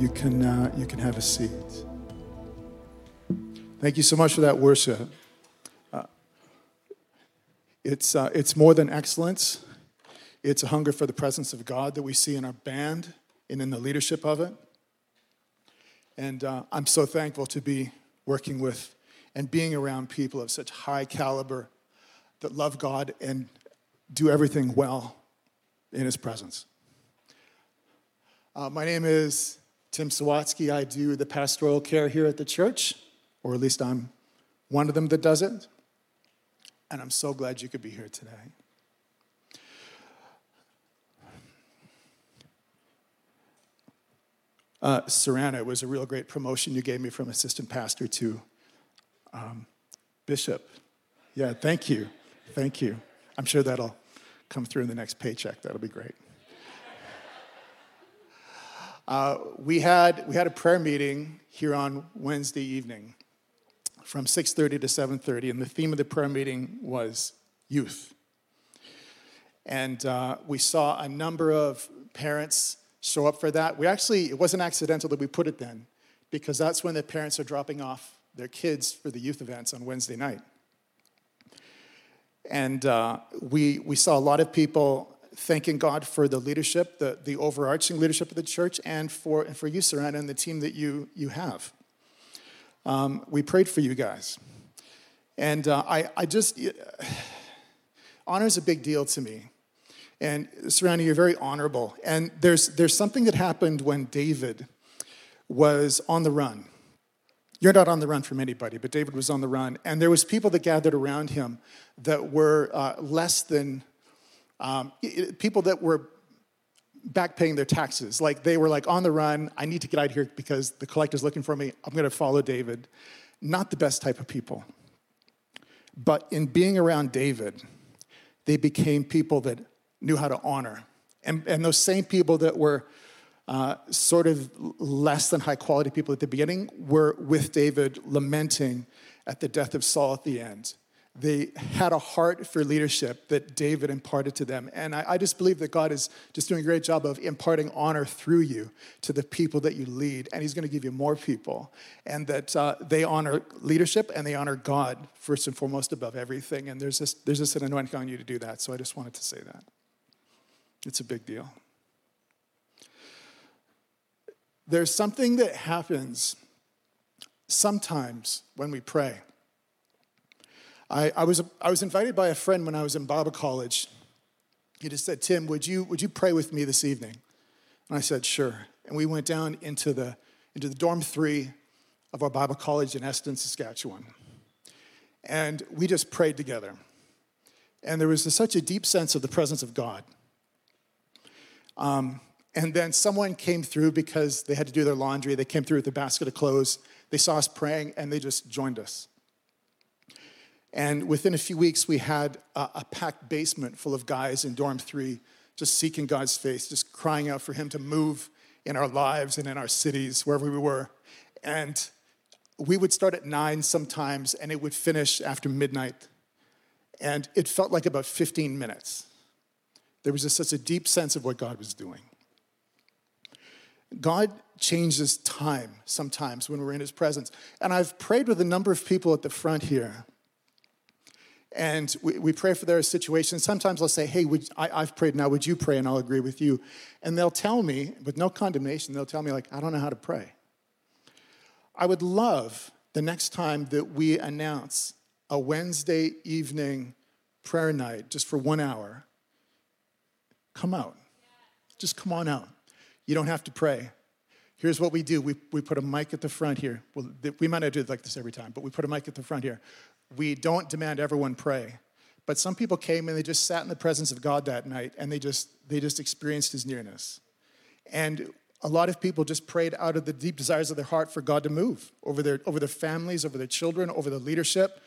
You can, uh, you can have a seat. Thank you so much for that worship. Uh, it's, uh, it's more than excellence. It's a hunger for the presence of God that we see in our band and in the leadership of it. And uh, I'm so thankful to be working with and being around people of such high caliber that love God and do everything well in His presence. Uh, my name is Tim Sawatsky. I do the pastoral care here at the church, or at least I'm one of them that does it. And I'm so glad you could be here today. Uh, Sarana, it was a real great promotion you gave me from assistant pastor to um, bishop. Yeah, thank you. Thank you. I'm sure that'll come through in the next paycheck. That'll be great. Uh, we, had, we had a prayer meeting here on Wednesday evening from 6.30 to 7.30, and the theme of the prayer meeting was youth. And uh, we saw a number of parents show up for that. We actually, it wasn't accidental that we put it then, because that's when the parents are dropping off their kids for the youth events on Wednesday night. And uh, we, we saw a lot of people thanking God for the leadership, the, the overarching leadership of the church, and for, and for you, Sarana, and the team that you, you have. Um, we prayed for you guys. And uh, I, I just, honor is a big deal to me. And Sarana, you're very honorable. And there's, there's something that happened when David was on the run. You're not on the run from anybody, but David was on the run. And there was people that gathered around him that were uh, less than um, people that were back paying their taxes. Like they were like on the run. I need to get out of here because the collector's looking for me. I'm going to follow David. Not the best type of people. But in being around David, they became people that knew how to honor. And, and those same people that were uh, sort of less than high quality people at the beginning were with David lamenting at the death of Saul at the end they had a heart for leadership that David imparted to them. And I, I, just believe that God is just doing a great job of imparting honor through you to the people that you lead. And He's going to give you more people. And that uh, they honor leadership and they honor God first and foremost above everything. And there's just, there's just an anointing on you to do that. So I just wanted to say that. It's a big deal. There's something that happens sometimes when we pray I, I, was, I was invited by a friend when I was in Bible college. He just said, Tim, would you, would you pray with me this evening? And I said, sure. And we went down into the, into the dorm three of our Bible college in Eston, Saskatchewan. And we just prayed together. And there was a, such a deep sense of the presence of God. Um, and then someone came through because they had to do their laundry. They came through with a basket of clothes. They saw us praying and they just joined us. And within a few weeks, we had a, a, packed basement full of guys in dorm three just seeking God's face, just crying out for Him to move in our lives and in our cities, wherever we were. And we would start at nine sometimes, and it would finish after midnight. And it felt like about 15 minutes. There was just such a deep sense of what God was doing. God changes time sometimes when we're in His presence. And I've prayed with a number of people at the front here and we, we pray for their situation. Sometimes I'll say, Hey, would, I, have prayed now, would you pray? And I'll agree with you. And they'll tell me, with no condemnation, they'll tell me, like, I don't know how to pray. I would love the next time that we announce a Wednesday evening prayer night just for one hour, come out. Just come on out. You don't have to pray. Here's what we do we, we put a mic at the front here. Well, we might not do it like this every time, but we put a mic at the front here we don't demand everyone pray. But some people came and they just sat in the presence of God that night and they just they just experienced his nearness. And a lot of people just prayed out of the deep desires of their heart for God to move over their, over their families, over their children, over the leadership.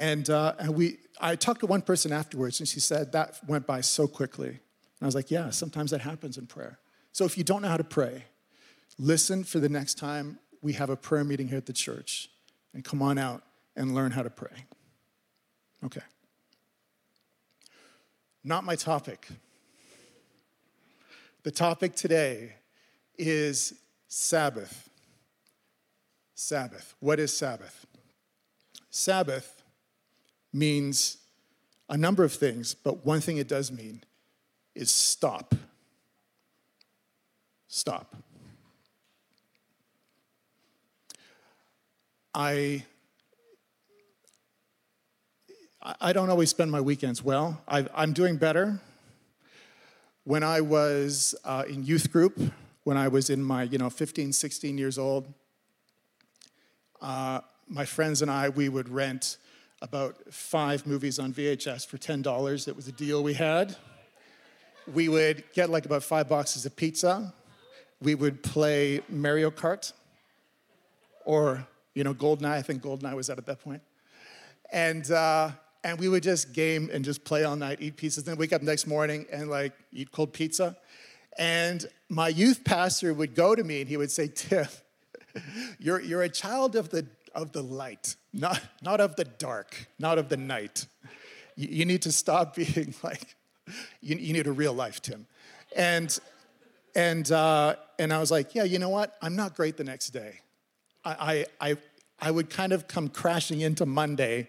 And, uh, and we, I talked to one person afterwards, and she said that went by so quickly. And I was like, yeah, sometimes that happens in prayer. So if you don't know how to pray, listen for the next time we have a prayer meeting here at the church and come on out and learn how to pray. Okay. Not my topic. The topic today is Sabbath. Sabbath. What is Sabbath? Sabbath means a number of things, but one thing it does mean is stop. Stop. I I don't always spend my weekends well. I, am doing better. When I was uh, in youth group, when I was in my, you know, 15, 16 years old, uh, my friends and I, we would rent about five movies on VHS for $10. It was a deal we had. We would get like about five boxes of pizza. We would play Mario Kart or, you know, Goldeneye. I think Goldeneye was out at that point. And, uh, and we would just game and just play all night, eat pizzas, then wake up next morning and like eat cold pizza. And my youth pastor would go to me and he would say, Tim, you're, you're a child of the, of the light, not, not of the dark, not of the night. You, you need to stop being like, you, you need a real life, Tim. And, and, uh, and I was like, yeah, you know what? I'm not great the next day. I, I, I, I would kind of come crashing into Monday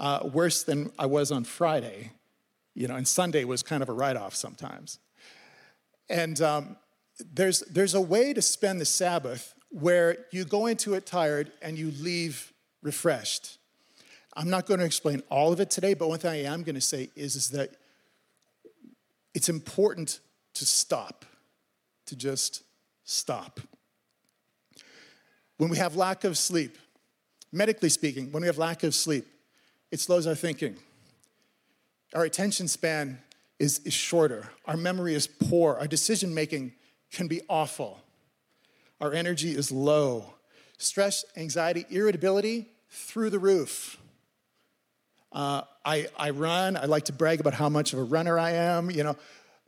uh, worse than I was on Friday. You know, and Sunday was kind of a write off sometimes. And um, there's, there's a way to spend the Sabbath where you go into it tired and you leave refreshed. I'm not going to explain all of it today, but one thing I am going to say is, is that it's important to stop, to just stop. When we have lack of sleep, medically speaking, when we have lack of sleep, it slows our thinking. Our attention span is, is shorter. Our memory is poor. Our decision making can be awful. Our energy is low. Stress, anxiety, irritability through the roof. Uh, I, I run. I like to brag about how much of a runner I am, you know,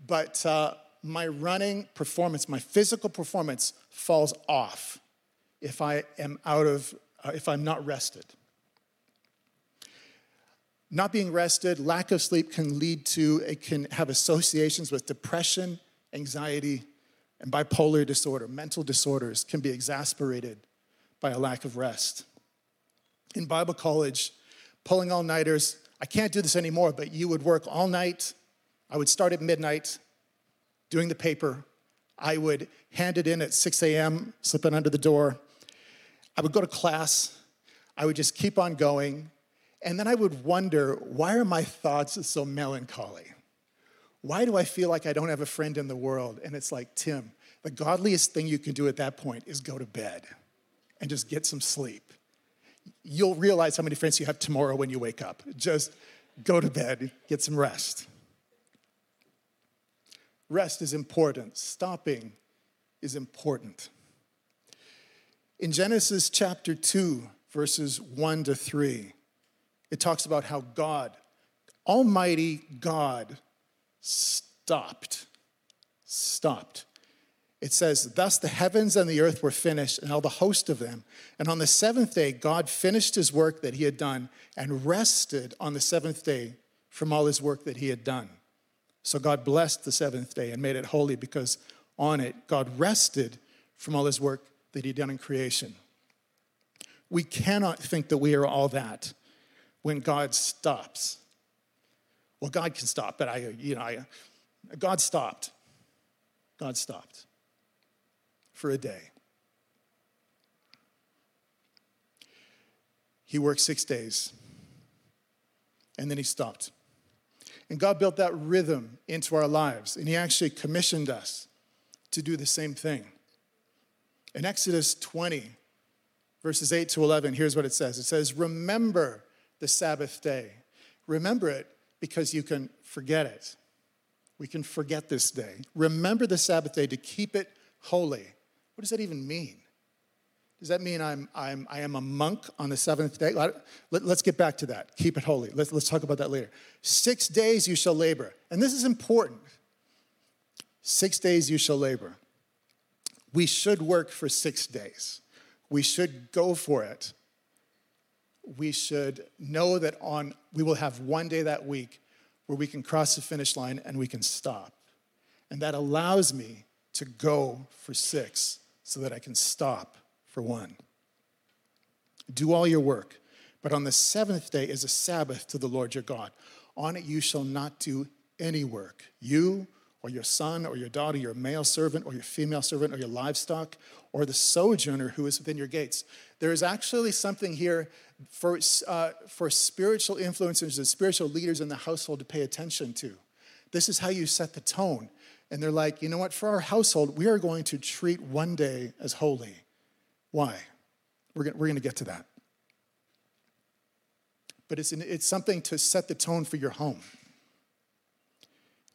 but uh, my running performance, my physical performance falls off if I am out of, uh, if I'm not rested. Not being rested, lack of sleep can lead to, it can have associations with depression, anxiety, and bipolar disorder. Mental disorders can be exasperated by a lack of rest. In Bible college, pulling all nighters, I can't do this anymore, but you would work all night. I would start at midnight doing the paper. I would hand it in at 6 a.m., slip it under the door. I would go to class. I would just keep on going. And then I would wonder why are my thoughts so melancholy? Why do I feel like I don't have a friend in the world? And it's like, Tim, the godliest thing you can do at that point is go to bed and just get some sleep. You'll realize how many friends you have tomorrow when you wake up. Just go to bed, get some rest. Rest is important, stopping is important. In Genesis chapter 2, verses 1 to 3, it talks about how God, Almighty God, stopped. Stopped. It says, Thus the heavens and the earth were finished, and all the host of them. And on the seventh day, God finished his work that he had done and rested on the seventh day from all his work that he had done. So God blessed the seventh day and made it holy because on it, God rested from all his work that he had done in creation. We cannot think that we are all that when God stops. Well, God can stop, but I, you know, I, God stopped. God stopped for a day. He worked six days, and then he stopped. And God built that rhythm into our lives, and He actually commissioned us to do the same thing. In Exodus 20, verses 8 to 11, here's what it says It says, Remember the Sabbath day. Remember it because you can forget it. We can forget this day. Remember the Sabbath day to keep it holy. What does that even mean? Does that mean I'm, I'm, I am a monk on the seventh day? Let, us get back to that. Keep it holy. Let's, let's talk about that later. Six days you shall labor. And this is important. Six days you shall labor. We should work for six days. We should go for it. We should know that on we will have one day that week where we can cross the finish line and we can stop. And that allows me to go for six so that I can stop for one. Do all your work, but on the seventh day is a Sabbath to the Lord your God. On it you shall not do any work, you or your son or your daughter, your male servant or your female servant or your livestock or the sojourner who is within your gates. There is actually something here for, uh, for spiritual influencers and spiritual leaders in the household to pay attention to. This is how you set the tone. And they're like, you know what, for our household, we are going to treat one day as holy. Why? We're going we're to get to that. But it's, it's something to set the tone for your home.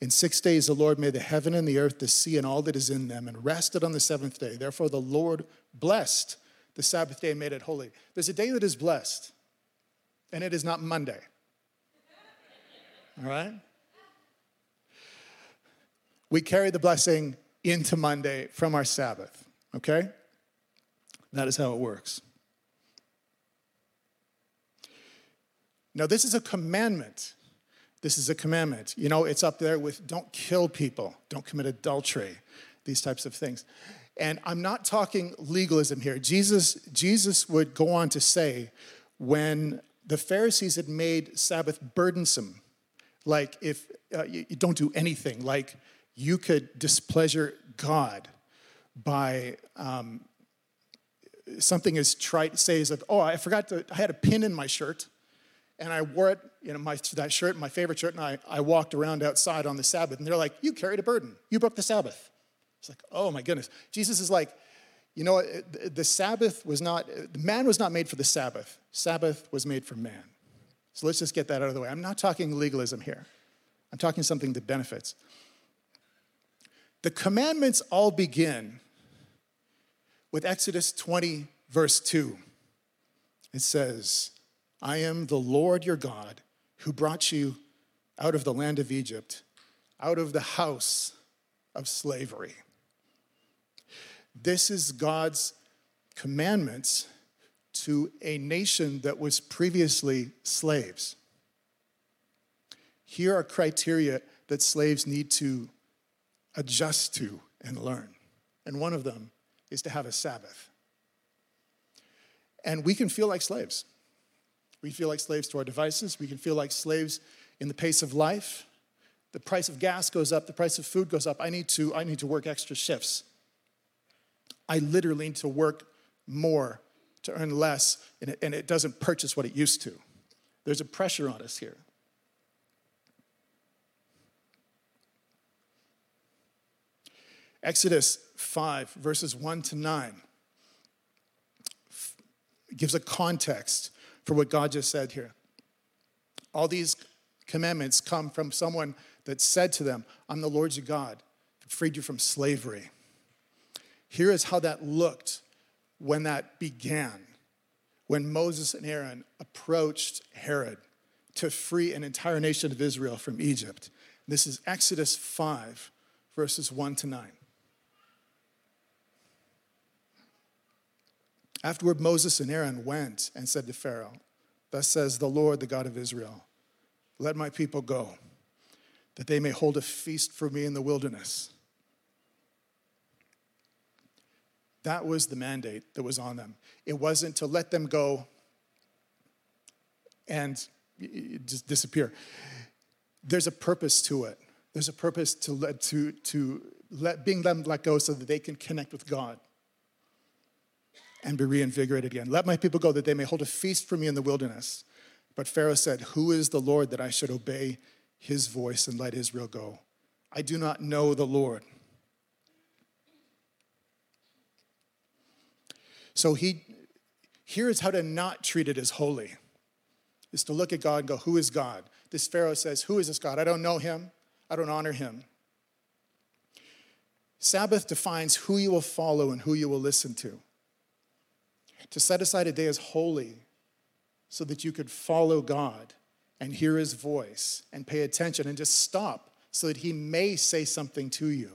In six days, the Lord made the heaven and the earth, the sea, and all that is in them, and rested on the seventh day. Therefore, the Lord blessed the Sabbath day and made it holy. There's a day that is blessed, and it is not Monday. All right? We carry the blessing into Monday from our Sabbath, okay? That is how it works. Now, this is a commandment. This is a commandment. You know, it's up there with don't kill people, don't commit adultery, these types of things. And I'm not talking legalism here. Jesus, Jesus would go on to say, when the Pharisees had made Sabbath burdensome, like if uh, you, you don't do anything, like you could displeasure God by um, something as trite says that, oh, I forgot to, I had a pin in my shirt and I wore it, you know, my, that shirt, my favorite shirt, and I, I walked around outside on the Sabbath. And they're like, you carried a burden. You broke the Sabbath. It's like, oh my goodness. Jesus is like, you know, the Sabbath was not, man was not made for the Sabbath. Sabbath was made for man. So let's just get that out of the way. I'm not talking legalism here. I'm talking something that benefits. The commandments all begin with Exodus 20, verse 2. It says, I am the Lord your God who brought you out of the land of Egypt, out of the house of slavery. This is God's commandments to a nation that was previously slaves. Here are criteria that slaves need to adjust to and learn. And one of them is to have a Sabbath. And we can feel like slaves. We feel like slaves to our devices. We can feel like slaves in the pace of life. The price of gas goes up, the price of food goes up. I need to, I need to work extra shifts. I literally need to work more to earn less, and it, and it doesn't purchase what it used to. There's a pressure on us here. Exodus 5, verses 1 to 9, gives a context for what God just said here. All these commandments come from someone that said to them, I'm the Lord your God, freed you from slavery. Here is how that looked when that began, when Moses and Aaron approached Herod to free an entire nation of Israel from Egypt. This is Exodus 5, verses 1 to 9. Afterward, Moses and Aaron went and said to Pharaoh, Thus says the Lord, the God of Israel, let my people go, that they may hold a feast for me in the wilderness. That was the mandate that was on them. It wasn't to let them go and just disappear. There's a purpose to it. There's a purpose to let to to let being them let go so that they can connect with God and be reinvigorated again. Let my people go that they may hold a feast for me in the wilderness. But Pharaoh said, Who is the Lord that I should obey his voice and let Israel go? I do not know the Lord. So he here is how to not treat it as holy. Is to look at God and go, Who is God? This Pharaoh says, Who is this God? I don't know him. I don't honor him. Sabbath defines who you will follow and who you will listen to. To set aside a day as holy so that you could follow God and hear his voice and pay attention and just stop so that he may say something to you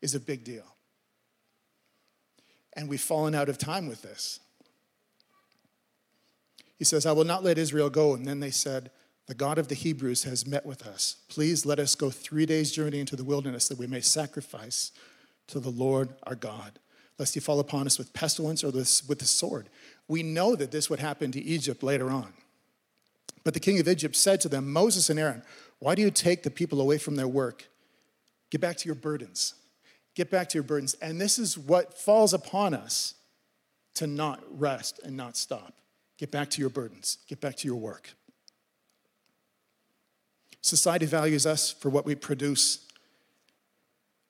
is a big deal. And we've fallen out of time with this. He says, I will not let Israel go. And then they said, The God of the Hebrews has met with us. Please let us go three days' journey into the wilderness that we may sacrifice to the Lord our God, lest he fall upon us with pestilence or with the sword. We know that this would happen to Egypt later on. But the king of Egypt said to them, Moses and Aaron, why do you take the people away from their work? Get back to your burdens. Get back to your burdens. And this is what falls upon us to not rest and not stop. Get back to your burdens. Get back to your work. Society values us for what we produce.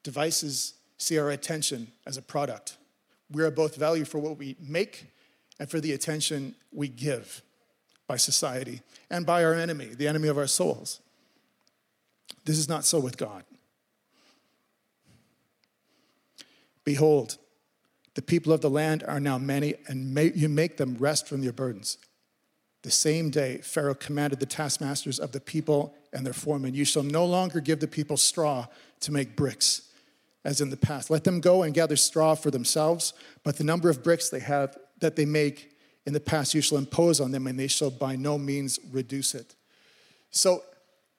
Devices see our attention as a product. We are both valued for what we make and for the attention we give by society and by our enemy, the enemy of our souls. This is not so with God. Behold, the people of the land are now many, and may, you make them rest from their burdens. The same day, Pharaoh commanded the taskmasters of the people and their foremen, You shall no longer give the people straw to make bricks, as in the past. Let them go and gather straw for themselves, but the number of bricks they have that they make in the past you shall impose on them, and they shall by no means reduce it. So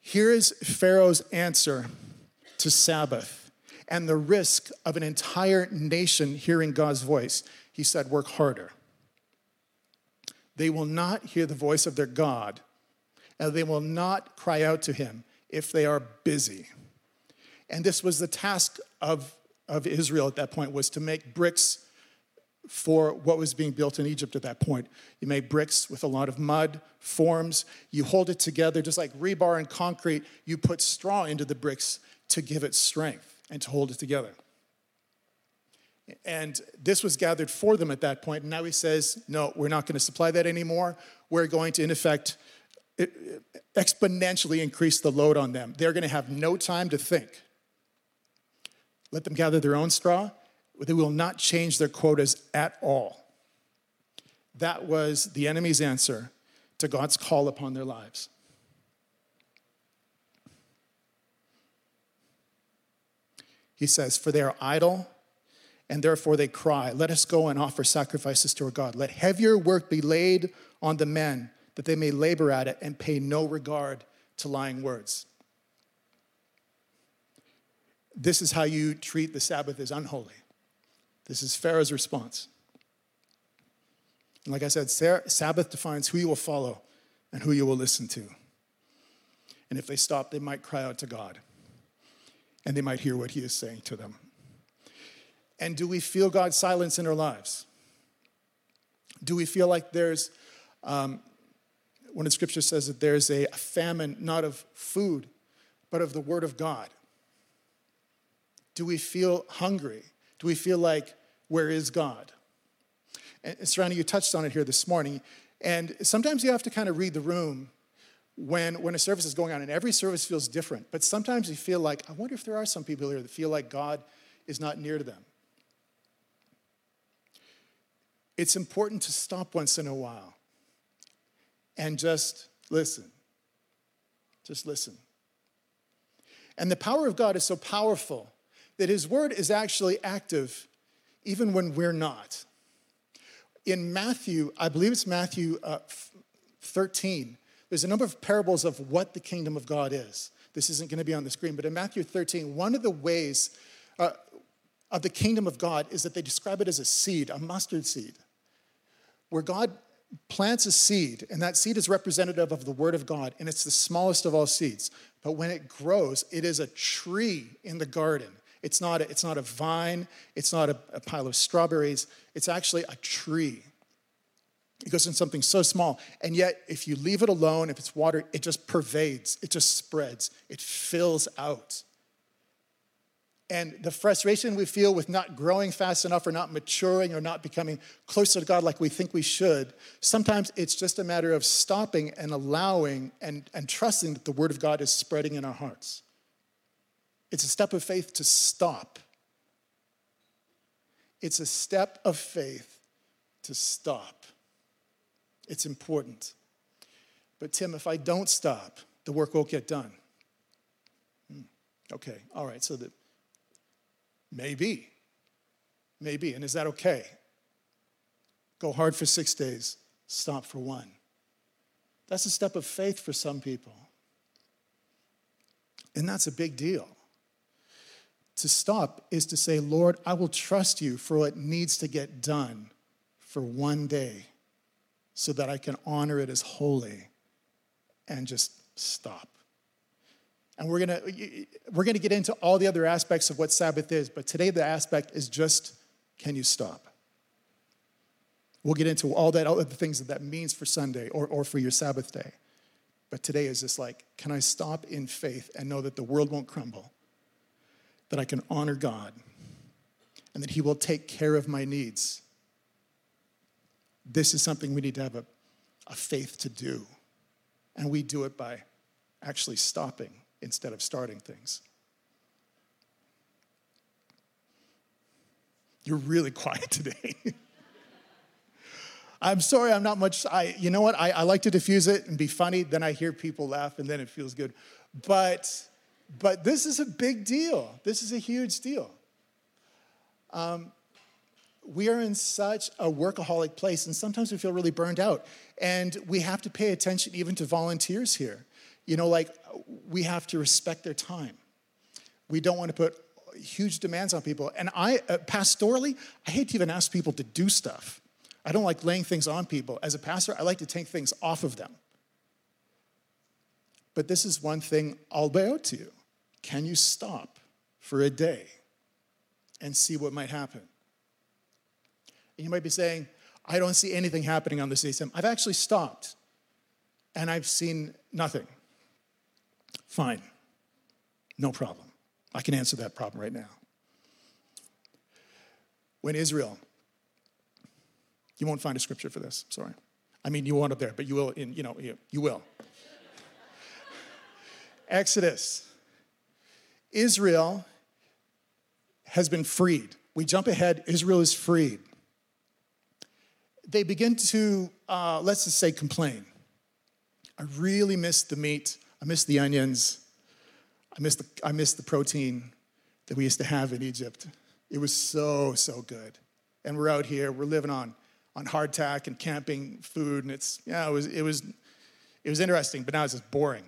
here is Pharaoh's answer to Sabbath and the risk of an entire nation hearing God's voice. He said, Work harder. They will not hear the voice of their God, and they will not cry out to him if they are busy. And this was the task of, of Israel at that point was to make bricks for what was being built in Egypt at that point. You made bricks with a lot of mud, forms, you hold it together just like rebar and concrete, you put straw into the bricks to give it strength and to hold it together. And this was gathered for them at that point. And now he says, no, we're not going to supply that anymore. We're going to, in effect, exponentially increase the load on them. They're going to have no time to think. Let them gather their own straw they will not change their quotas at all. That was the enemy's answer to God's call upon their lives. He says, For they are idle, and therefore they cry, Let us go and offer sacrifices to our God. Let heavier work be laid on the men, that they may labor at it and pay no regard to lying words. This is how you treat the Sabbath as unholy. This is Pharaoh's response. And like I said, Sabbath defines who you will follow and who you will listen to. And if they stop, they might cry out to God and they might hear what He is saying to them. And do we feel God's silence in our lives? Do we feel like there's, um, when the scripture says that there's a famine, not of food, but of the word of God? Do we feel hungry? Do we feel like, where is God? And Serrano, you touched on it here this morning. And sometimes you have to kind of read the room when, when a service is going on, and every service feels different. But sometimes you feel like, I wonder if there are some people here that feel like God is not near to them. It's important to stop once in a while and just listen. Just listen. And the power of God is so powerful that his word is actually active even when we're not. In Matthew, I believe it's Matthew uh, 13, there's a number of parables of what the kingdom of God is. This isn't going to be on the screen, but in Matthew 13, one of the ways uh, of the kingdom of God is that they describe it as a seed, a mustard seed, where God plants a seed, and that seed is representative of the Word of God, and it's the smallest of all seeds. But when it grows, it is a tree in the garden. It's not a, it's not a vine, it's not a, a pile of strawberries, it's actually a tree. It goes in something so small. And yet, if you leave it alone, if it's watered, it just pervades, it just spreads, it fills out. And the frustration we feel with not growing fast enough or not maturing or not becoming closer to God like we think we should, sometimes it's just a matter of stopping and allowing and, and trusting that the Word of God is spreading in our hearts. It's a step of faith to stop. It's a step of faith to stop. It's important. But, Tim, if I don't stop, the work won't get done. Hmm. Okay, all right, so that maybe, maybe, and is that okay? Go hard for six days, stop for one. That's a step of faith for some people. And that's a big deal. To stop is to say, Lord, I will trust you for what needs to get done for one day so that I can honor it as holy and just stop. And we're gonna, we're gonna get into all the other aspects of what Sabbath is, but today the aspect is just can you stop? We'll get into all that other things that that means for Sunday or, or for your Sabbath day. But today is just like, can I stop in faith and know that the world won't crumble? That I can honor God and that He will take care of my needs. This is something we need to have a, a faith to do. And we do it by actually stopping instead of starting things. You're really quiet today. I'm sorry, I'm not much. I, you know what? I, I like to diffuse it and be funny. Then I hear people laugh, and then it feels good. But, but this is a big deal. This is a huge deal. Um, we are in such a workaholic place, and sometimes we feel really burned out. And we have to pay attention even to volunteers here. You know, like we have to respect their time. We don't want to put huge demands on people. And I, uh, pastorally, I hate to even ask people to do stuff. I don't like laying things on people. As a pastor, I like to take things off of them. But this is one thing I'll out to you. Can you stop for a day and see what might happen? And you might be saying, I don't see anything happening on the system. I've actually stopped and I've seen nothing. Fine, no problem. I can answer that problem right now. When Israel you won't find a scripture for this, sorry. I mean, you won't up there, but you will in, you know, you, you will. Exodus. Israel has been freed. We jump ahead, Israel is freed. They begin to, uh, let's just say, complain. I really miss the meat. I miss the onions. I miss the, I miss the protein that we used to have in Egypt. It was so, so good. And we're out here, we're living on on hardtack and camping food, and it's yeah, it was it was it was interesting, but now it's just boring.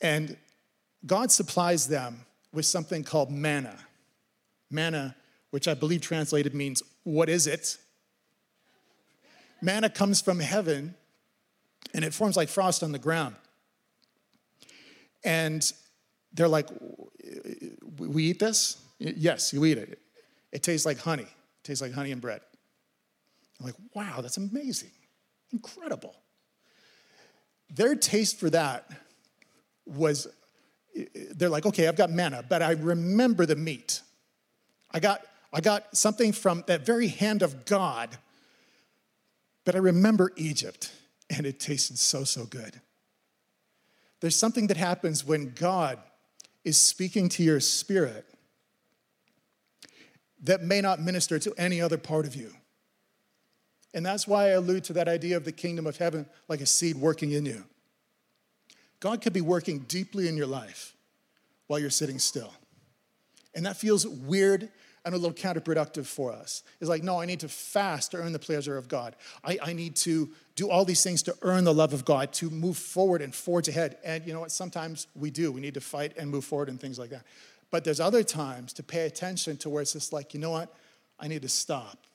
And God supplies them with something called manna. Manna, which I believe translated means what is it? Manna comes from heaven and it forms like frost on the ground. And they're like, we eat this? Yes, you eat it. It tastes like honey. It tastes like honey and bread. I'm like, wow, that's amazing, incredible. Their taste for that was, they're like, okay, I've got manna, but I remember the meat. I got, I got something from that very hand of God, but I remember Egypt, and it tasted so, so good. There's something that happens when God is speaking to your spirit that may not minister to any other part of you. And that's why I allude to that idea of the kingdom of heaven like a seed working in you. God could be working deeply in your life while you're sitting still. And that feels weird and a little counterproductive for us. It's like, no, I need to fast to earn the pleasure of God. I, I need to do all these things to earn the love of God, to move forward and forge ahead. And you know what? Sometimes we do. We need to fight and move forward and things like that. But there's other times to pay attention to where it's just like, you know what? I need to stop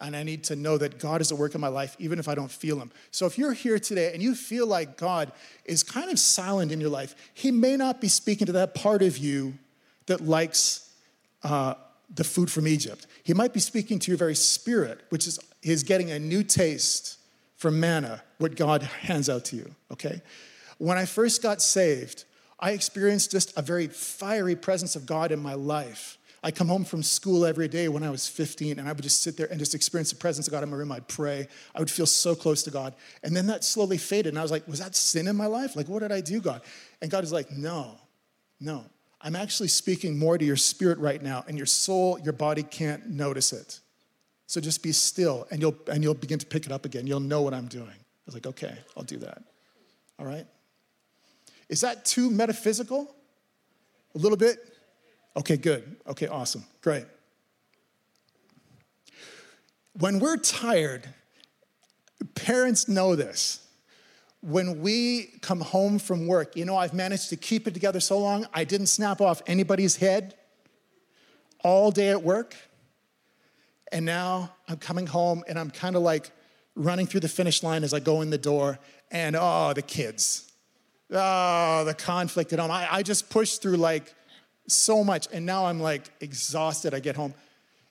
and I need to know that God is at work in my life, even if I don't feel Him. So if you're here today and you feel like God is kind of silent in your life, He may not be speaking to that part of you that likes uh, the food from Egypt. He might be speaking to your very spirit, which is, is getting a new taste from manna, what God hands out to you, okay? When I first got saved, I experienced just a very fiery presence of God in my life. I come home from school every day when I was 15, and I would just sit there and just experience the presence of God in my room. I'd pray. I would feel so close to God. And then that slowly faded, and I was like, was that sin in my life? Like, what did I do, God? And God is like, no, No. I'm actually speaking more to your spirit right now, and your soul, your body can't notice it. So just be still, and you'll, and you'll begin to pick it up again. You'll know what I'm doing. I was like, okay, I'll do that. All right? Is that too metaphysical? A little bit? Okay, good. Okay, awesome. Great. When we're tired, parents know this. When we come home from work, you know, I've managed to keep it together so long, I didn't snap off anybody's head all day at work. And now I'm coming home and I'm kind of like running through the finish line as I go in the door, and oh, the kids. Oh, the conflict at home. I, I just pushed through like so much, and now I'm like exhausted. I get home.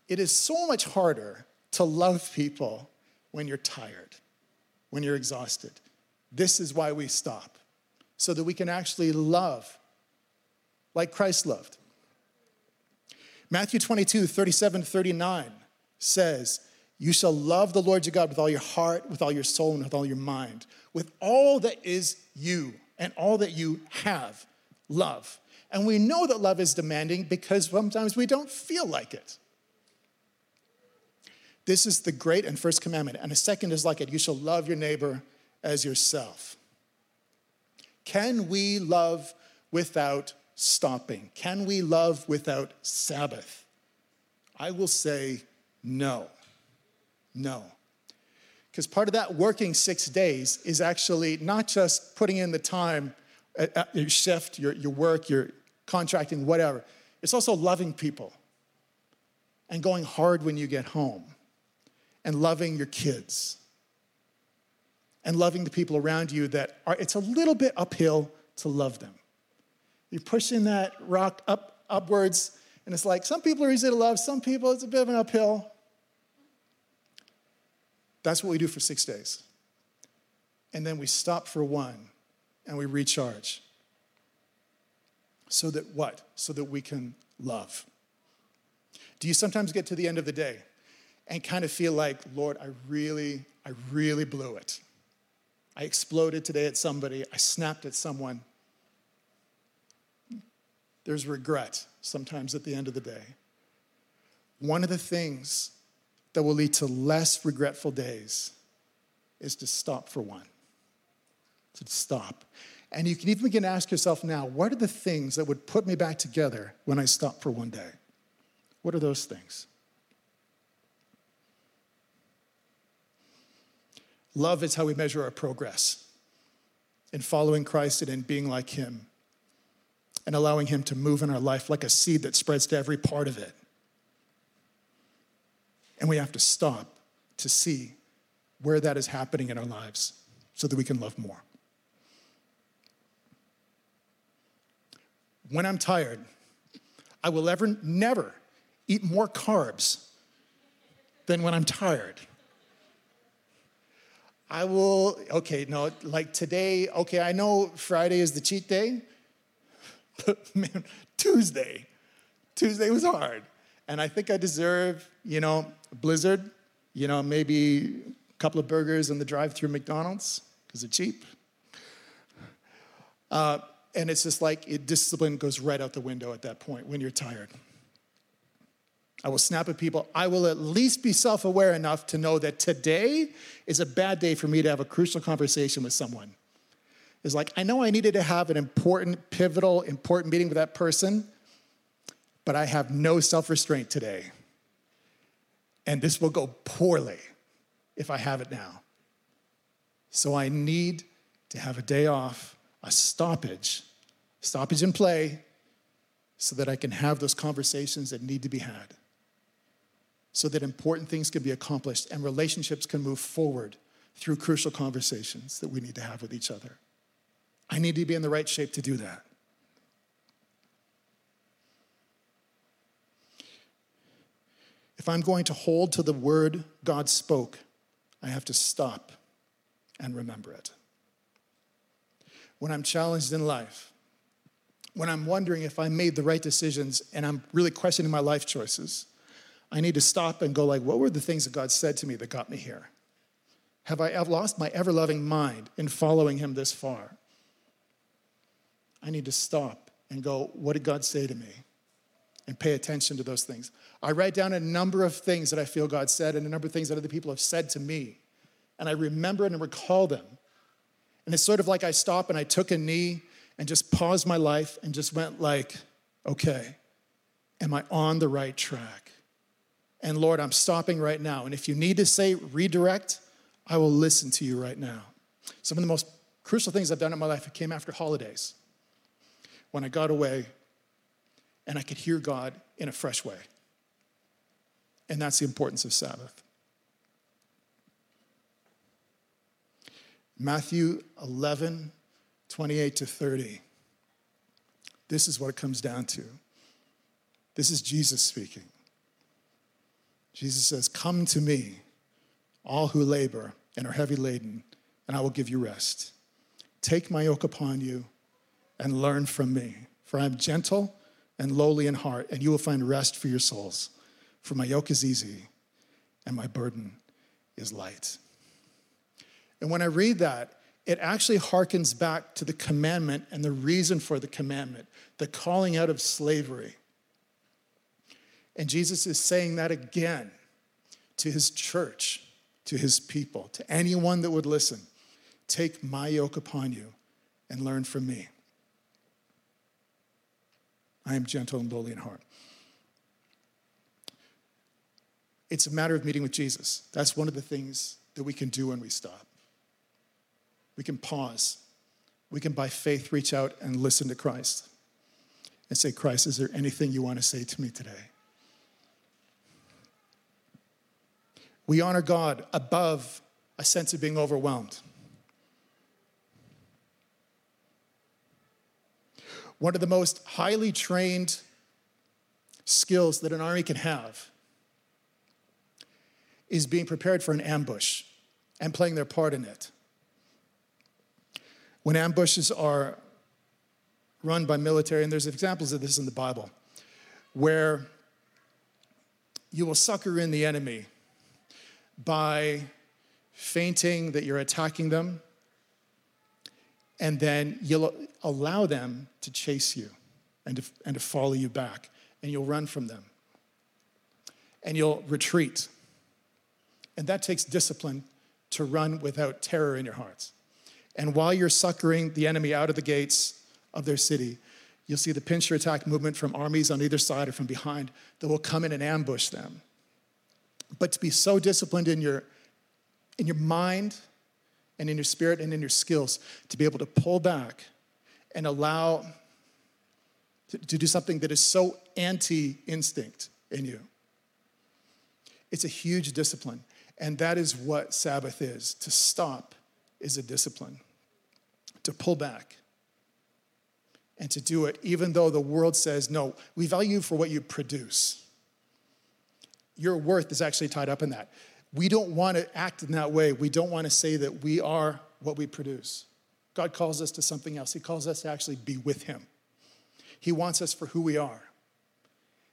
It is so much harder to love people when you're tired, when you're exhausted. This is why we stop, so that we can actually love like Christ loved. Matthew 22, 37 39 says, You shall love the Lord your God with all your heart, with all your soul, and with all your mind, with all that is you and all that you have. Love. And we know that love is demanding because sometimes we don't feel like it. This is the great and first commandment. And a second is like it you shall love your neighbor as yourself. Can we love without stopping? Can we love without Sabbath? I will say no. No. Because part of that working six days is actually not just putting in the time your shift, your, your work, your contracting, whatever. It's also loving people and going hard when you get home and loving your kids and loving the people around you that are, it's a little bit uphill to love them. You're pushing that rock up, upwards, and it's like some people are easy to love, some people it's a bit of an uphill. That's what we do for six days. And then we stop for one and we recharge. So that what? So that we can love. Do you sometimes get to the end of the day and kind of feel like, Lord, I really, I really blew it? I exploded today at somebody, I snapped at someone. There's regret sometimes at the end of the day. One of the things that will lead to less regretful days is to stop for one. To stop. And you can even begin to ask yourself now what are the things that would put me back together when I stop for one day? What are those things? Love is how we measure our progress in following Christ and in being like Him and allowing Him to move in our life like a seed that spreads to every part of it. And we have to stop to see where that is happening in our lives so that we can love more. When I'm tired, I will ever, never eat more carbs than when I'm tired. I will, okay, no, like today, okay, I know Friday is the cheat day, but man, Tuesday, Tuesday was hard. And I think I deserve, you know, Blizzard, you know, maybe a couple of burgers in the drive through McDonald's because they're cheap. Uh, and it's just like it, discipline goes right out the window at that point when you're tired. I will snap at people. I will at least be self aware enough to know that today is a bad day for me to have a crucial conversation with someone. It's like, I know I needed to have an important, pivotal, important meeting with that person, but I have no self restraint today. And this will go poorly if I have it now. So I need to have a day off, a stoppage, stoppage in play, so that I can have those conversations that need to be had so that important things can be accomplished and relationships can move forward through crucial conversations that we need to have with each other. I need to be in the right shape to do that. If I'm going to hold to the word God spoke, I have to stop and remember it. When I'm challenged in life, when I'm wondering if I made the right decisions and I'm really questioning my life choices, I need to stop and go like, what were the things that God said to me that got me here? Have I lost my ever loving mind in following him this far? I need to stop and go, What did God say to me? And pay attention to those things. I write down a number of things that I feel God said and a number of things that other people have said to me. And I remember and recall them. And it's sort of like I stopped and I took a knee and just paused my life and just went like, okay, am I on the right track? And Lord, I'm stopping right now. And if you need to say redirect, I will listen to you right now. Some of the most crucial things I've done in my life came after holidays when I got away and I could hear God in a fresh way. And that's the importance of Sabbath. Matthew 11, 28 to 30. This is what it comes down to. This is Jesus speaking. Jesus says, Come to me, all who labor and are heavy laden, and I will give you rest. Take my yoke upon you and learn from me, for I am gentle and lowly in heart, and you will find rest for your souls. For my yoke is easy and my burden is light. And when I read that, it actually harkens back to the commandment and the reason for the commandment, the calling out of slavery. And Jesus is saying that again to his church, to his people, to anyone that would listen. Take my yoke upon you and learn from me. I am gentle and lowly in heart. It's a matter of meeting with Jesus. That's one of the things that we can do when we stop. We can pause. We can, by faith, reach out and listen to Christ and say, Christ, is there anything you want to say to me today? We honor God above a sense of being overwhelmed. One of the most highly trained skills that an army can have is being prepared for an ambush and playing their part in it. When ambushes are run by military, and there's examples of this in the Bible, where you will sucker in the enemy by feinting that you're attacking them and then you'll allow them to chase you and to, and to follow you back, and you'll run from them. And you'll retreat. And that takes discipline to run without terror in your hearts. And while you're suckering the enemy out of the gates of their city, you'll see the pincer attack movement from armies on either side or from behind that will come in and ambush them. But to be so disciplined in your, in your mind and in your spirit and in your skills to be able to pull back and allow to, to do something that is so anti instinct in you. It's a huge discipline. And that is what Sabbath is. To stop is a discipline, to pull back and to do it, even though the world says, no, we value you for what you produce. Your worth is actually tied up in that. We don't want to act in that way. We don't want to say that we are what we produce. God calls us to something else. He calls us to actually be with Him. He wants us for who we are.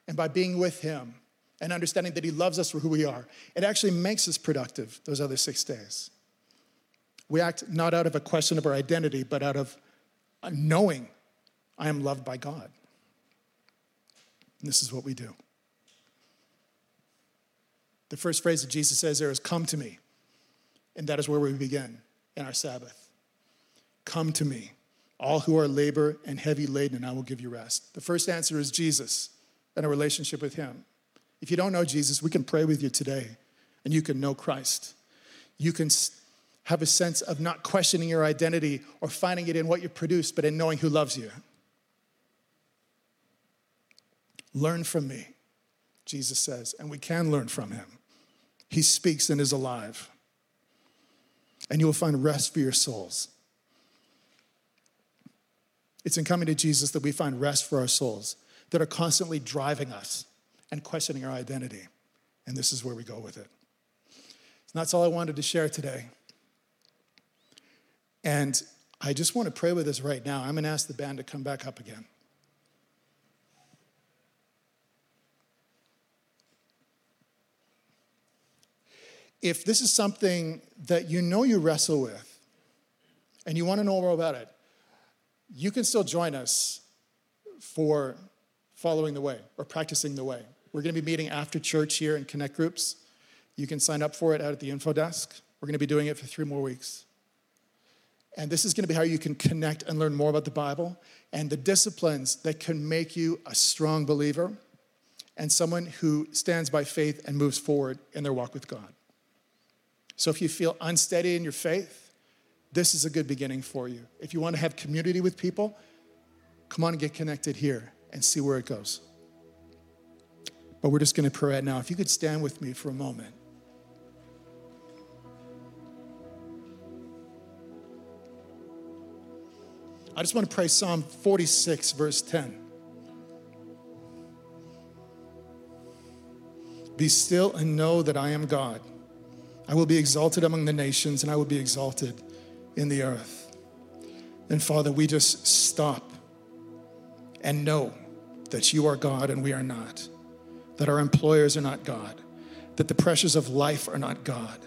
And by being with Him and understanding that He loves us for who we are, it actually makes us productive those other six days. We act not out of a question of our identity, but out of knowing I am loved by God. And this is what we do. The first phrase that Jesus says there is, Come to me. And that is where we begin in our Sabbath. Come to me, all who are labor and heavy laden, and I will give you rest. The first answer is Jesus and a relationship with Him. If you don't know Jesus, we can pray with you today and you can know Christ. You can have a sense of not questioning your identity or finding it in what you produce, but in knowing who loves you. Learn from me. Jesus says, and we can learn from him. He speaks and is alive. And you will find rest for your souls. It's in coming to Jesus that we find rest for our souls that are constantly driving us and questioning our identity. And this is where we go with it. And that's all I wanted to share today. And I just want to pray with us right now. I'm going to ask the band to come back up again. if this is something that you know you wrestle with and you want to know more about it, you can still join us for following the way or practicing the way. We're going to be meeting after church here in Connect Groups. You can sign up for it out at the info desk. We're going to be doing it for three more weeks. And this is going to be how you can connect and learn more about the Bible and the disciplines that can make you a strong believer and someone who stands by faith and moves forward in their walk with God. So if you feel unsteady in your faith, this is a good beginning for you. If you want to have community with people, come on and get connected here and see where it goes. But we're just going to pray right now. If you could stand with me for a moment. I just want to pray Psalm 46, verse 10. Be still and know that I am God. I will be exalted among the nations and I will be exalted in the earth. And Father, we just stop and know that you are God and we are not, that our employers are not God, that the pressures of life are not God.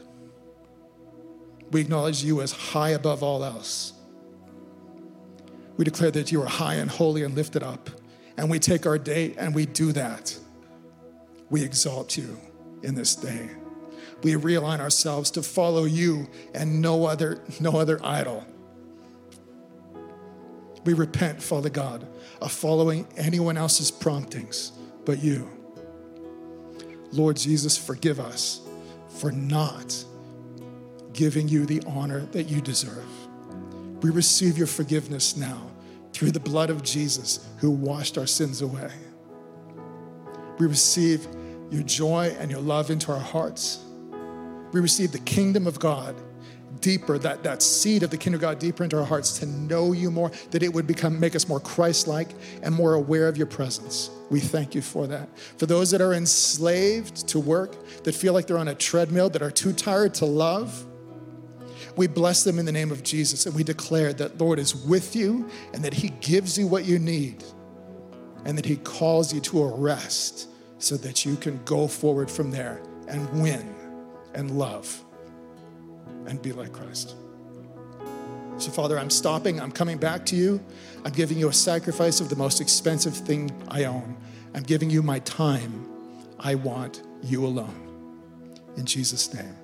We acknowledge you as high above all else. We declare that you are high and holy and lifted up. And we take our day and we do that. We exalt you in this day. We realign ourselves to follow you and no other, no other idol. We repent, Father God, of following anyone else's promptings but you. Lord Jesus, forgive us for not giving you the honor that you deserve. We receive your forgiveness now through the blood of Jesus who washed our sins away. We receive your joy and your love into our hearts. We receive the kingdom of God deeper, that, that seed of the kingdom of God deeper into our hearts to know you more, that it would become make us more Christ-like and more aware of your presence. We thank you for that. For those that are enslaved to work, that feel like they're on a treadmill, that are too tired to love, we bless them in the name of Jesus and we declare that Lord is with you and that He gives you what you need and that He calls you to a rest so that you can go forward from there and win and love and be like Christ. So, Father, I'm stopping. I'm coming back to you. I'm giving you a sacrifice of the most expensive thing I own. I'm giving you my time. I want you alone. In Jesus' name,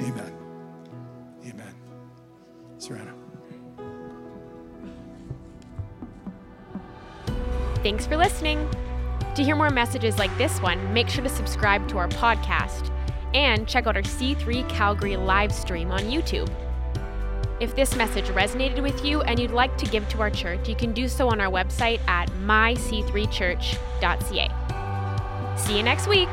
amen. Amen. Serena. Thanks for listening. To hear more messages like this one, make sure to subscribe to our podcast and check out our C3 Calgary live stream on YouTube. If this message resonated with you and you'd like to give to our church, you can do so on our website at myc3church.ca. See you next week.